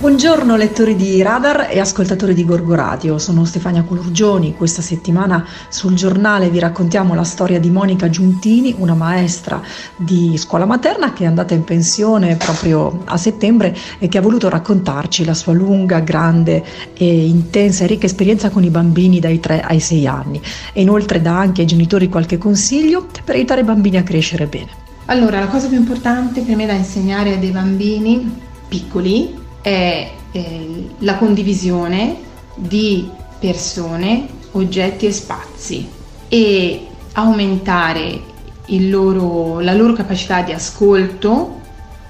Buongiorno lettori di Radar e ascoltatori di Gorgo Radio, sono Stefania Colurgioni. Questa settimana sul giornale vi raccontiamo la storia di Monica Giuntini, una maestra di scuola materna che è andata in pensione proprio a settembre e che ha voluto raccontarci la sua lunga, grande e intensa e ricca esperienza con i bambini dai 3 ai 6 anni e inoltre dà anche ai genitori qualche consiglio per aiutare i bambini a crescere bene. Allora, la cosa più importante per me da insegnare a dei bambini piccoli è eh, la condivisione di persone, oggetti e spazi e aumentare loro, la loro capacità di ascolto,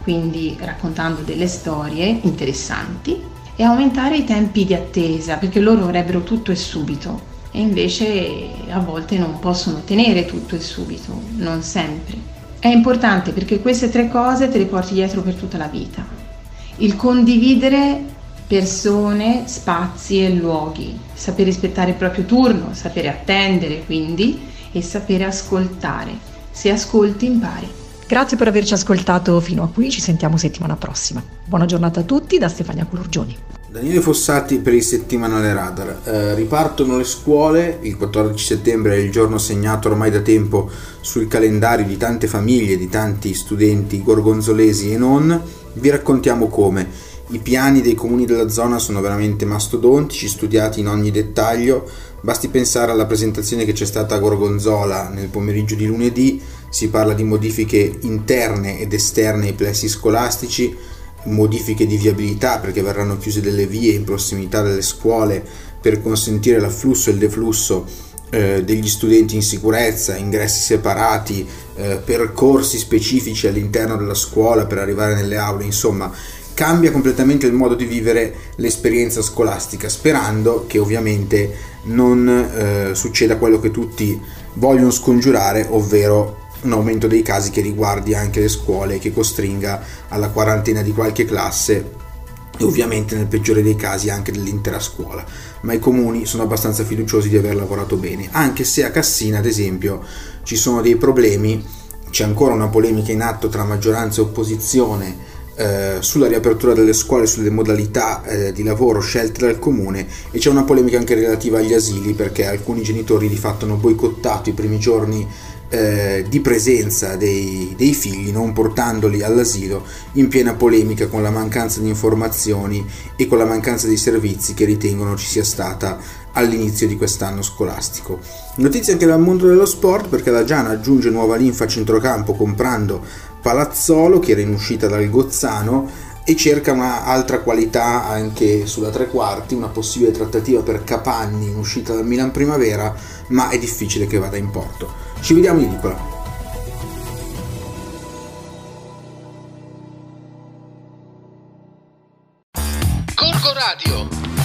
quindi raccontando delle storie interessanti, e aumentare i tempi di attesa, perché loro vorrebbero tutto e subito e invece a volte non possono tenere tutto e subito, non sempre. È importante perché queste tre cose te le porti dietro per tutta la vita il condividere persone, spazi e luoghi, saper rispettare il proprio turno, sapere attendere quindi e sapere ascoltare. Se ascolti impari. Grazie per averci ascoltato fino a qui, ci sentiamo settimana prossima. Buona giornata a tutti da Stefania Colurgioni. Daniele Fossati per il settimanale Radar. Eh, ripartono le scuole, il 14 settembre è il giorno segnato ormai da tempo sul calendario di tante famiglie, di tanti studenti gorgonzolesi e non. Vi raccontiamo come. I piani dei comuni della zona sono veramente mastodontici, studiati in ogni dettaglio. Basti pensare alla presentazione che c'è stata a Gorgonzola nel pomeriggio di lunedì. Si parla di modifiche interne ed esterne ai plessi scolastici modifiche di viabilità perché verranno chiuse delle vie in prossimità delle scuole per consentire l'afflusso e il deflusso eh, degli studenti in sicurezza, ingressi separati, eh, percorsi specifici all'interno della scuola per arrivare nelle aule, insomma cambia completamente il modo di vivere l'esperienza scolastica, sperando che ovviamente non eh, succeda quello che tutti vogliono scongiurare, ovvero un aumento dei casi che riguardi anche le scuole, che costringa alla quarantena di qualche classe e ovviamente nel peggiore dei casi anche dell'intera scuola. Ma i comuni sono abbastanza fiduciosi di aver lavorato bene, anche se a Cassina, ad esempio, ci sono dei problemi, c'è ancora una polemica in atto tra maggioranza e opposizione eh, sulla riapertura delle scuole, sulle modalità eh, di lavoro scelte dal comune e c'è una polemica anche relativa agli asili perché alcuni genitori di fatto hanno boicottato i primi giorni eh, di presenza dei, dei, figli, non portandoli all'asilo in piena polemica con la mancanza di informazioni e con la mancanza di servizi che ritengono ci sia stata all'inizio di quest'anno scolastico. Notizia anche dal mondo dello sport perché la Giana aggiunge nuova linfa a centrocampo comprando Palazzolo che era in uscita dal Gozzano e cerca un'altra qualità anche sulla tre quarti, una possibile trattativa per Capagni in uscita dal Milan Primavera, ma è difficile che vada in porto. Ci vediamo in edicola. Corco Radio,